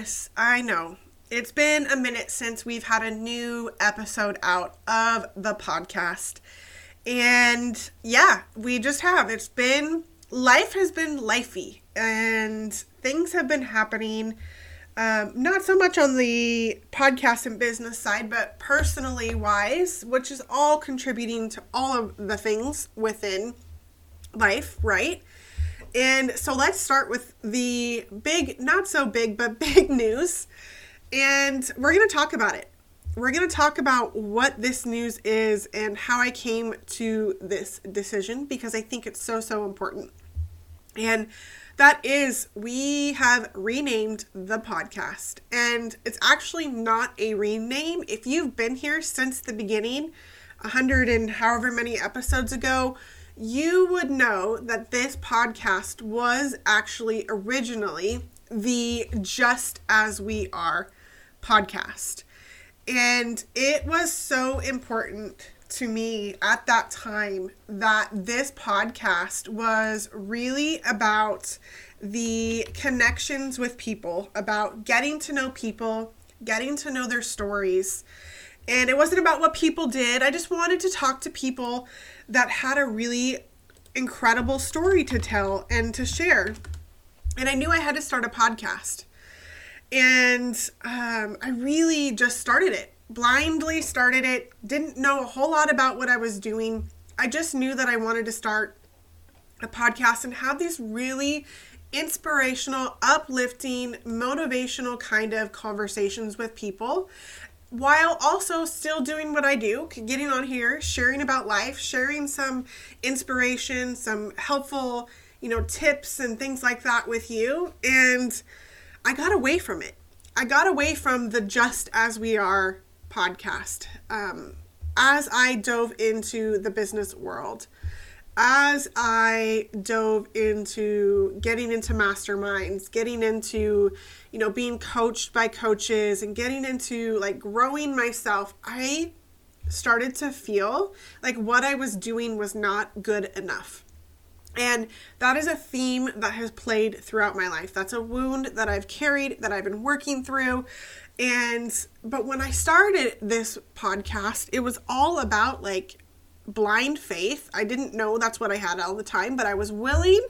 goodness, I know. It's been a minute since we've had a new episode out of the podcast. And yeah, we just have. It's been, life has been lifey and things have been happening. Um, not so much on the podcast and business side, but personally wise, which is all contributing to all of the things within life, right? And so let's start with the big, not so big, but big news. And we're going to talk about it we're going to talk about what this news is and how I came to this decision because I think it's so, so important. And that is, we have renamed the podcast. And it's actually not a rename. If you've been here since the beginning, a hundred and however many episodes ago, you would know that this podcast was actually originally the Just As We Are podcast. And it was so important to me at that time that this podcast was really about the connections with people, about getting to know people, getting to know their stories. And it wasn't about what people did. I just wanted to talk to people that had a really incredible story to tell and to share. And I knew I had to start a podcast. And um, I really just started it, blindly started it, didn't know a whole lot about what I was doing. I just knew that I wanted to start a podcast and have these really inspirational, uplifting, motivational kind of conversations with people while also still doing what I do, getting on here, sharing about life, sharing some inspiration, some helpful, you know, tips and things like that with you. And I got away from it. I got away from the Just As We Are podcast. Um, as I dove into the business world, as I dove into getting into masterminds, getting into, you know, being coached by coaches and getting into like growing myself, I started to feel like what I was doing was not good enough. And that is a theme that has played throughout my life. That's a wound that I've carried, that I've been working through. And, but when I started this podcast, it was all about like blind faith. I didn't know that's what I had all the time, but I was willing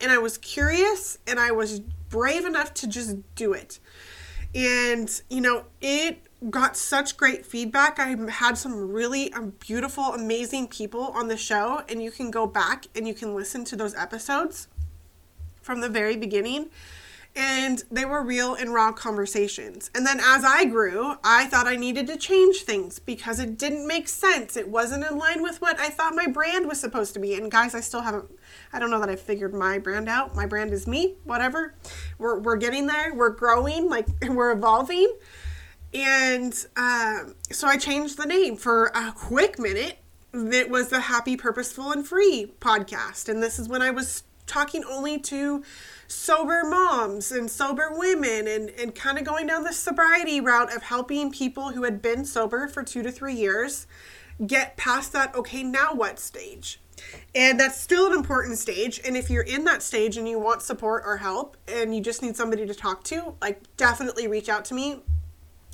and I was curious and I was brave enough to just do it. And, you know, it got such great feedback. I had some really um, beautiful, amazing people on the show, and you can go back and you can listen to those episodes from the very beginning. And they were real and raw conversations. And then as I grew, I thought I needed to change things because it didn't make sense. It wasn't in line with what I thought my brand was supposed to be. And guys, I still haven't, I don't know that I figured my brand out. My brand is me, whatever. We're, we're getting there. We're growing, like, we're evolving. And um, so I changed the name for a quick minute. It was the Happy, Purposeful, and Free podcast. And this is when I was talking only to sober moms and sober women and, and kind of going down the sobriety route of helping people who had been sober for two to three years get past that, okay, now what stage? And that's still an important stage. And if you're in that stage and you want support or help and you just need somebody to talk to, like definitely reach out to me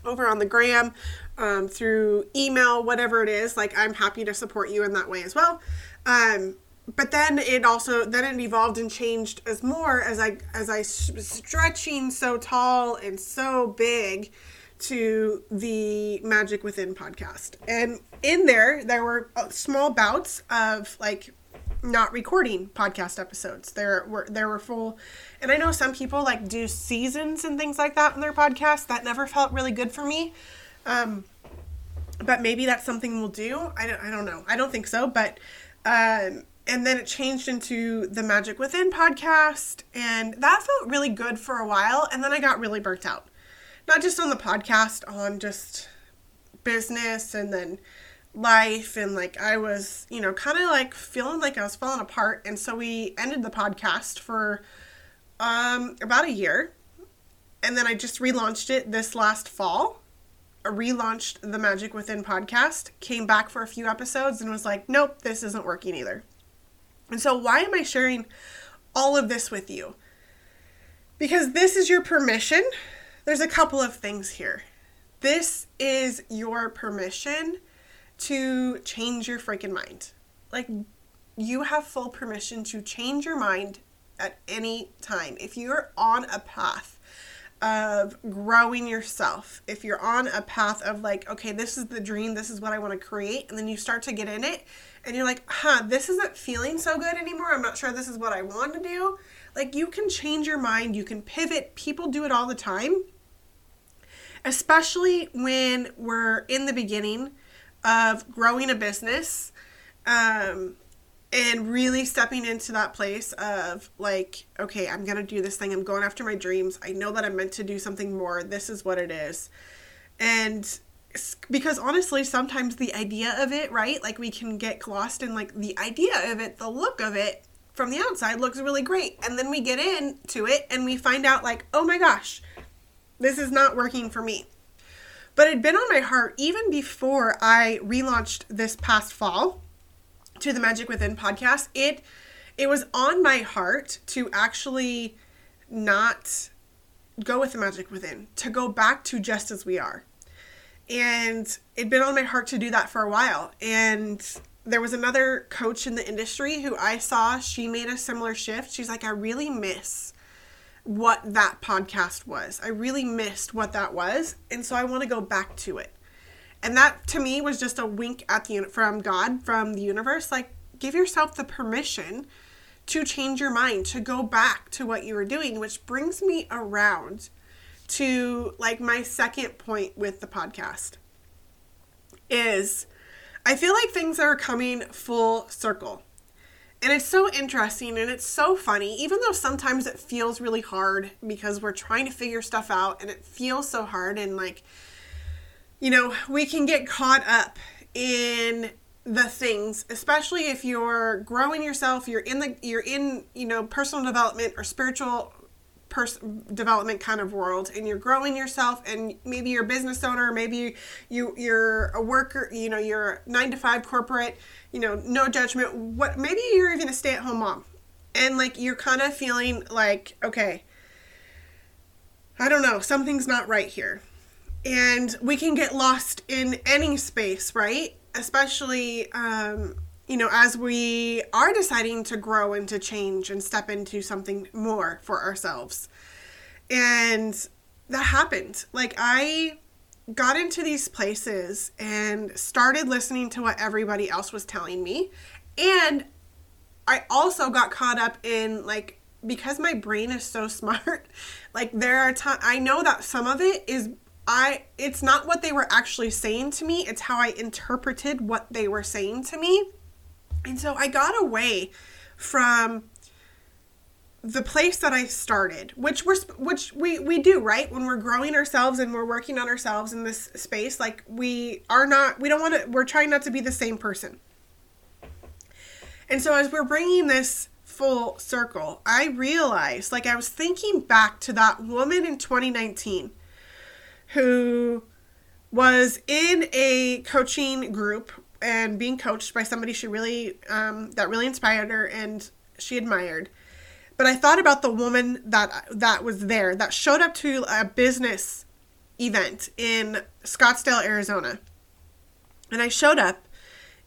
over on the gram, um, through email, whatever it is. Like, I'm happy to support you in that way as well. Um, but then it also then it evolved and changed as more as I as I stretching so tall and so big to the Magic Within podcast. And in there, there were uh, small bouts of like not recording podcast episodes. There were there were full and I know some people like do seasons and things like that in their podcast. That never felt really good for me. Um, but maybe that's something we'll do. I don't, I don't know. I don't think so. But um, and then it changed into the Magic Within podcast, and that felt really good for a while. And then I got really burnt out, not just on the podcast, on just business, and then life and like I was, you know, kind of like feeling like I was falling apart and so we ended the podcast for um about a year. And then I just relaunched it this last fall. Relaunched the Magic Within podcast, came back for a few episodes and was like, "Nope, this isn't working either." And so why am I sharing all of this with you? Because this is your permission. There's a couple of things here. This is your permission to change your freaking mind. Like, you have full permission to change your mind at any time. If you're on a path of growing yourself, if you're on a path of like, okay, this is the dream, this is what I want to create, and then you start to get in it and you're like, huh, this isn't feeling so good anymore. I'm not sure this is what I want to do. Like, you can change your mind, you can pivot. People do it all the time, especially when we're in the beginning of growing a business. Um, and really stepping into that place of like okay i'm gonna do this thing i'm going after my dreams i know that i'm meant to do something more this is what it is and because honestly sometimes the idea of it right like we can get lost in like the idea of it the look of it from the outside looks really great and then we get into it and we find out like oh my gosh this is not working for me but it'd been on my heart even before i relaunched this past fall to the Magic Within podcast, it it was on my heart to actually not go with the Magic Within, to go back to just as we are. And it'd been on my heart to do that for a while. And there was another coach in the industry who I saw, she made a similar shift. She's like, I really miss what that podcast was. I really missed what that was. And so I want to go back to it. And that to me was just a wink at the from God, from the universe. Like, give yourself the permission to change your mind, to go back to what you were doing, which brings me around to like my second point with the podcast is I feel like things are coming full circle. And it's so interesting and it's so funny, even though sometimes it feels really hard because we're trying to figure stuff out and it feels so hard and like you know, we can get caught up in the things, especially if you're growing yourself, you're in the you're in, you know, personal development or spiritual person development kind of world and you're growing yourself and maybe you're a business owner maybe you you're a worker you know you're 9 to 5 corporate you know no judgment what maybe you're even a stay-at-home mom and like you're kind of feeling like okay I don't know something's not right here and we can get lost in any space, right? Especially, um, you know, as we are deciding to grow and to change and step into something more for ourselves. And that happened. Like, I got into these places and started listening to what everybody else was telling me. And I also got caught up in like because my brain is so smart, like there are times I know that some of it is I it's not what they were actually saying to me, it's how I interpreted what they were saying to me. And so I got away from the place that I started, which we're which we we do, right? When we're growing ourselves and we're working on ourselves in this space, like we are not we don't want to we're trying not to be the same person. And so as we're bringing this full circle, I realized like I was thinking back to that woman in 2019 who was in a coaching group and being coached by somebody she really um, that really inspired her and she admired. But i thought about the woman that that was there that showed up to a business event in scottsdale arizona. And i showed up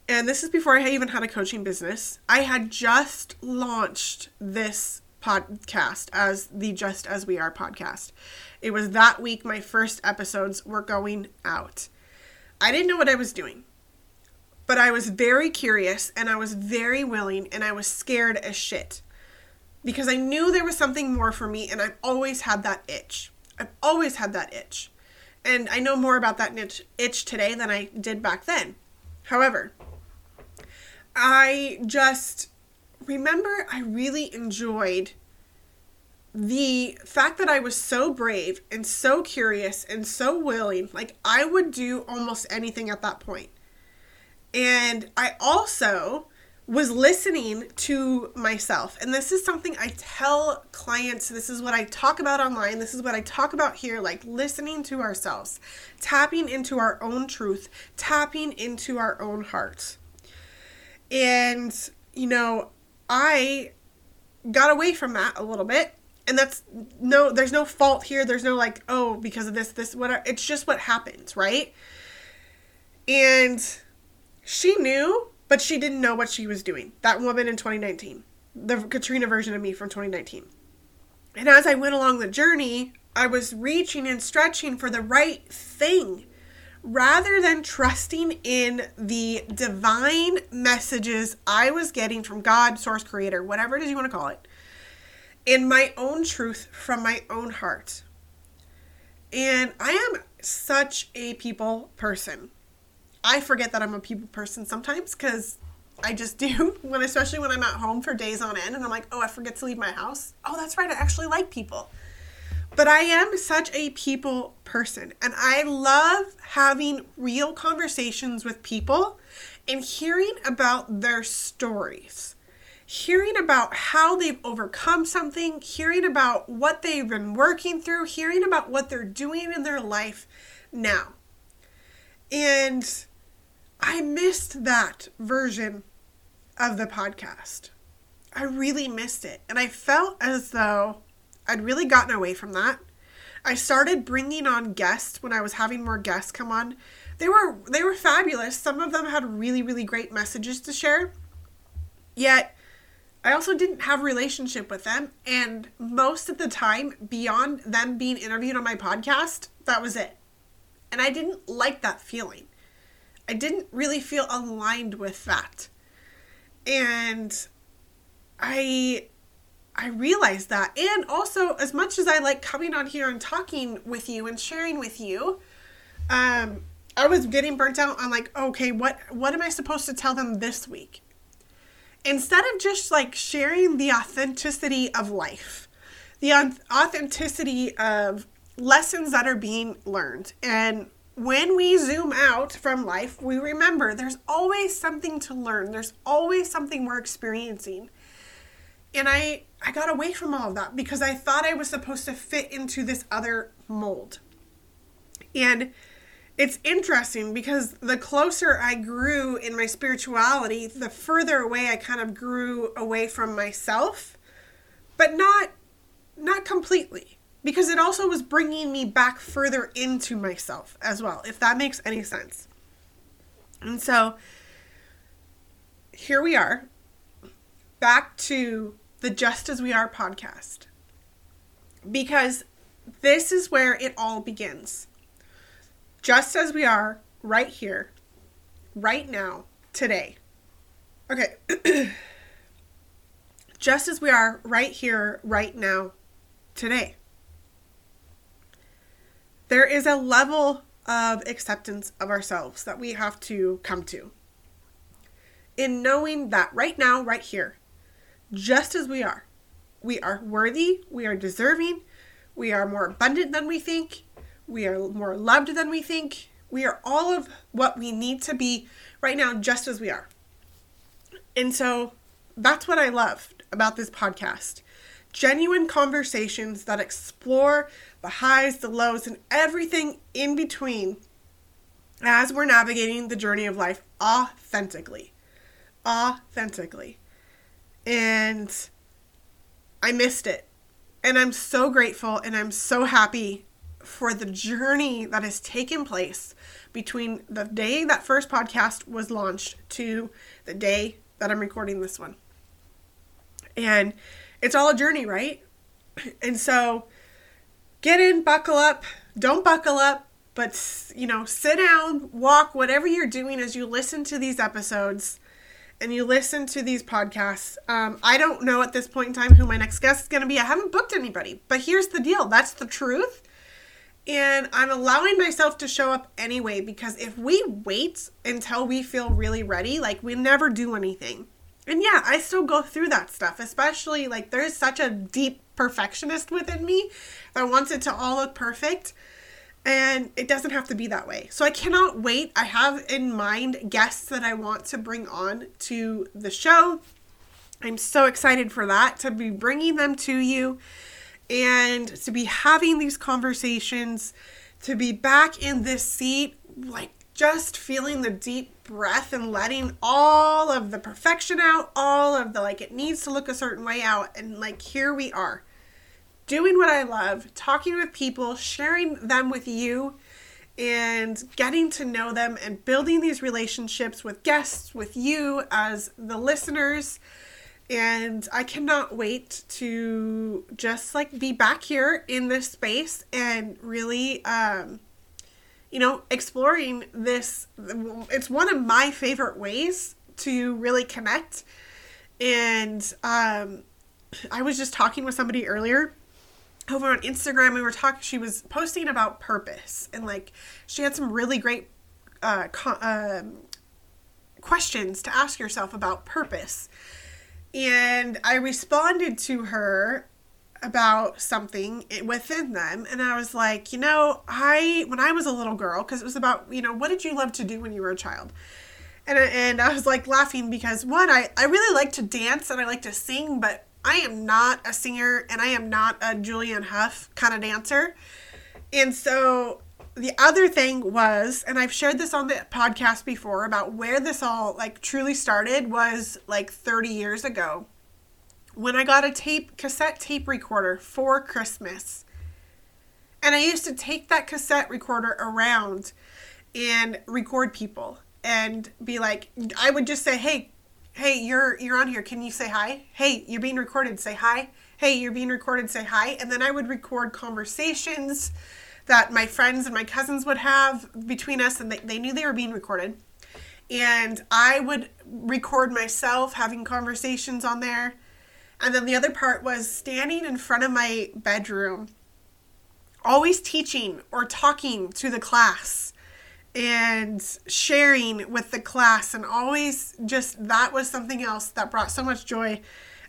and this is before i even had a coaching business. I had just launched this podcast as the just as we are podcast. It was that week my first episodes were going out. I didn't know what I was doing, but I was very curious and I was very willing and I was scared as shit because I knew there was something more for me and I've always had that itch. I've always had that itch. And I know more about that itch, itch today than I did back then. However, I just remember I really enjoyed the fact that I was so brave and so curious and so willing, like I would do almost anything at that point. And I also was listening to myself. And this is something I tell clients, this is what I talk about online, this is what I talk about here like listening to ourselves, tapping into our own truth, tapping into our own hearts. And, you know, I got away from that a little bit And that's no, there's no fault here. There's no like, oh, because of this, this, whatever. It's just what happens, right? And she knew, but she didn't know what she was doing. That woman in 2019, the Katrina version of me from 2019. And as I went along the journey, I was reaching and stretching for the right thing rather than trusting in the divine messages I was getting from God, source creator, whatever it is you want to call it, in my own truth from my own heart. And I am such a people person. I forget that I'm a people person sometimes because I just do when especially when I'm at home for days on end and I'm like, "Oh, I forget to leave my house." Oh, that's right. I actually like people. But I am such a people person and I love having real conversations with people and hearing about their stories. Hearing about how they've overcome something, hearing about what they've been working through, hearing about what they're doing in their life now. And I missed that version of the podcast. I really missed it. And I felt as though I'd really gotten away from that. I started bringing on guests when I was having more guests come on. They were they were fabulous. Some of them had really really great messages to share. Yet I also didn't have relationship with them and most of the time beyond them being interviewed on my podcast, that was it. And I didn't like that feeling. I didn't really feel aligned with that. And I I realized that. And also as much as I like coming on here and talking with you and sharing with you, um I was getting burnt out on like, okay, what what am I supposed to tell them this week? Instead of just like sharing the authenticity of life, the authenticity of lessons that are being learned and when we zoom out from life, we remember there's always something to learn. There's always something we're experiencing. And I I got away from all of that because I thought I was supposed to fit into this other mold. And it's interesting because the closer I grew in my spirituality, the further away I kind of grew away from myself, but not not completely because it also was bringing me back further into myself as well, if that makes any sense. And so here we are, back to the Just As We Are podcast. Because this is where it all begins. Just as we are, right here, right now, today. Okay. Just as we are, right here, right now, today there is a level of acceptance of ourselves that we have to come to. In knowing that right now, right here, just as we are, we are worthy, we are deserving, we are more abundant than we think, we are more loved than we think, we are all of what we need to be right now, just as we are. And so that's what I love about this podcast genuine conversations that explore the highs, the lows, and everything in between as we're navigating the journey of life authentically. Authentically. And I missed it. And I'm so grateful and I'm so happy for the journey that has taken place between the day that first podcast was launched to the day that I'm recording this one. And it's all a journey, right? And so get in, buckle up, don't buckle up, but you know, sit down, walk, whatever you're doing as you listen to these episodes and you listen to these podcasts. Um, I don't know at this point in time who my next guest is going to be. I haven't booked anybody, but here's the deal that's the truth. And I'm allowing myself to show up anyway because if we wait until we feel really ready, like we never do anything. And yeah, I still go through that stuff, especially like there's such a deep perfectionist within me that wants it to all look perfect. And it doesn't have to be that way. So I cannot wait. I have in mind guests that I want to bring on to the show. I'm so excited for that, to be bringing them to you and to be having these conversations, to be back in this seat, like just feeling the deep breath and letting all of the perfection out, all of the like it needs to look a certain way out, and like here we are. doing what I love, talking with people, sharing them with you, and getting to know them and building these relationships with guests, with you as the listeners. And I cannot wait to just like be back here in this space and really, um, you know, exploring this. It's one of my favorite ways to really connect. And um, I was just talking with somebody earlier over on Instagram. We were talking, she was posting about purpose and like she had some really great uh, co- um, questions to ask yourself about purpose. And I responded to her about something within them and I was like, you know, I when I was a little girl cuz it was about, you know, what did you love to do when you were a child? And and I was like laughing because one I I really like to dance and I like to sing, but I am not a singer and I am not a Julianne Hough kind of dancer. And so the other thing was, and I've shared this on the podcast before about where this all like truly started was like 30 years ago when I got a tape cassette tape recorder for Christmas. And I used to take that cassette recorder around and record people and be like I would just say, "Hey, hey, you're you're on here. Can you say hi? Hey, you're being recorded. Say hi. Hey, you're being recorded. Say hi." And then I would record conversations that my friends and my cousins would have between us, and they, they knew they were being recorded. And I would record myself having conversations on there. And then the other part was standing in front of my bedroom, always teaching or talking to the class and sharing with the class and always just that was something else that brought so much joy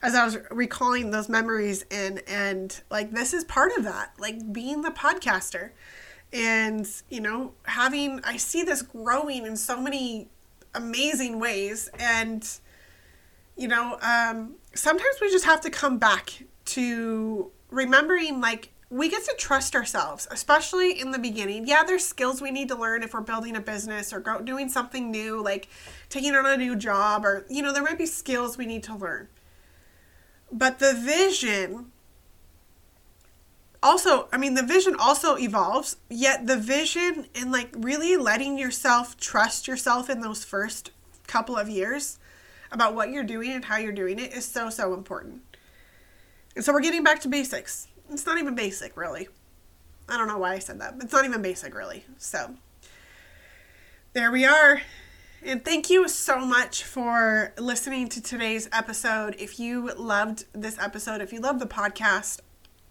as I was recalling those memories and and like this is part of that like being the podcaster and you know having I see this growing in so many amazing ways and you know um sometimes we just have to come back to remembering like we get to trust ourselves, especially in the beginning. Yeah, there's skills we need to learn if we're building a business or go, doing something new, like taking on a new job, or, you know, there might be skills we need to learn. But the vision also, I mean, the vision also evolves, yet the vision and like really letting yourself trust yourself in those first couple of years about what you're doing and how you're doing it is so, so important. And so we're getting back to basics it's not even basic, really. I don't know why I said that. It's not even basic, really. So, there we are. And thank you so much for listening to today's episode. If you loved this episode, if you love the podcast,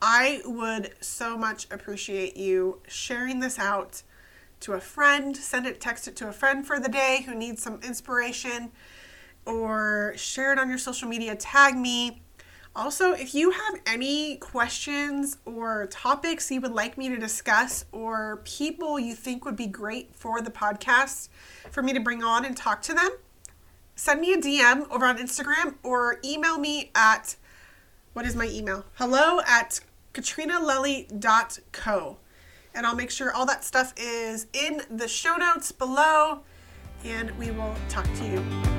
I would so much appreciate you sharing this out to a friend. Send it, text it to a friend for the day who needs some inspiration, or share it on your social media. Tag me also, if you have any questions or topics you would like me to discuss, or people you think would be great for the podcast for me to bring on and talk to them, send me a DM over on Instagram or email me at what is my email? Hello at katrinalelli.co. And I'll make sure all that stuff is in the show notes below. And we will talk to you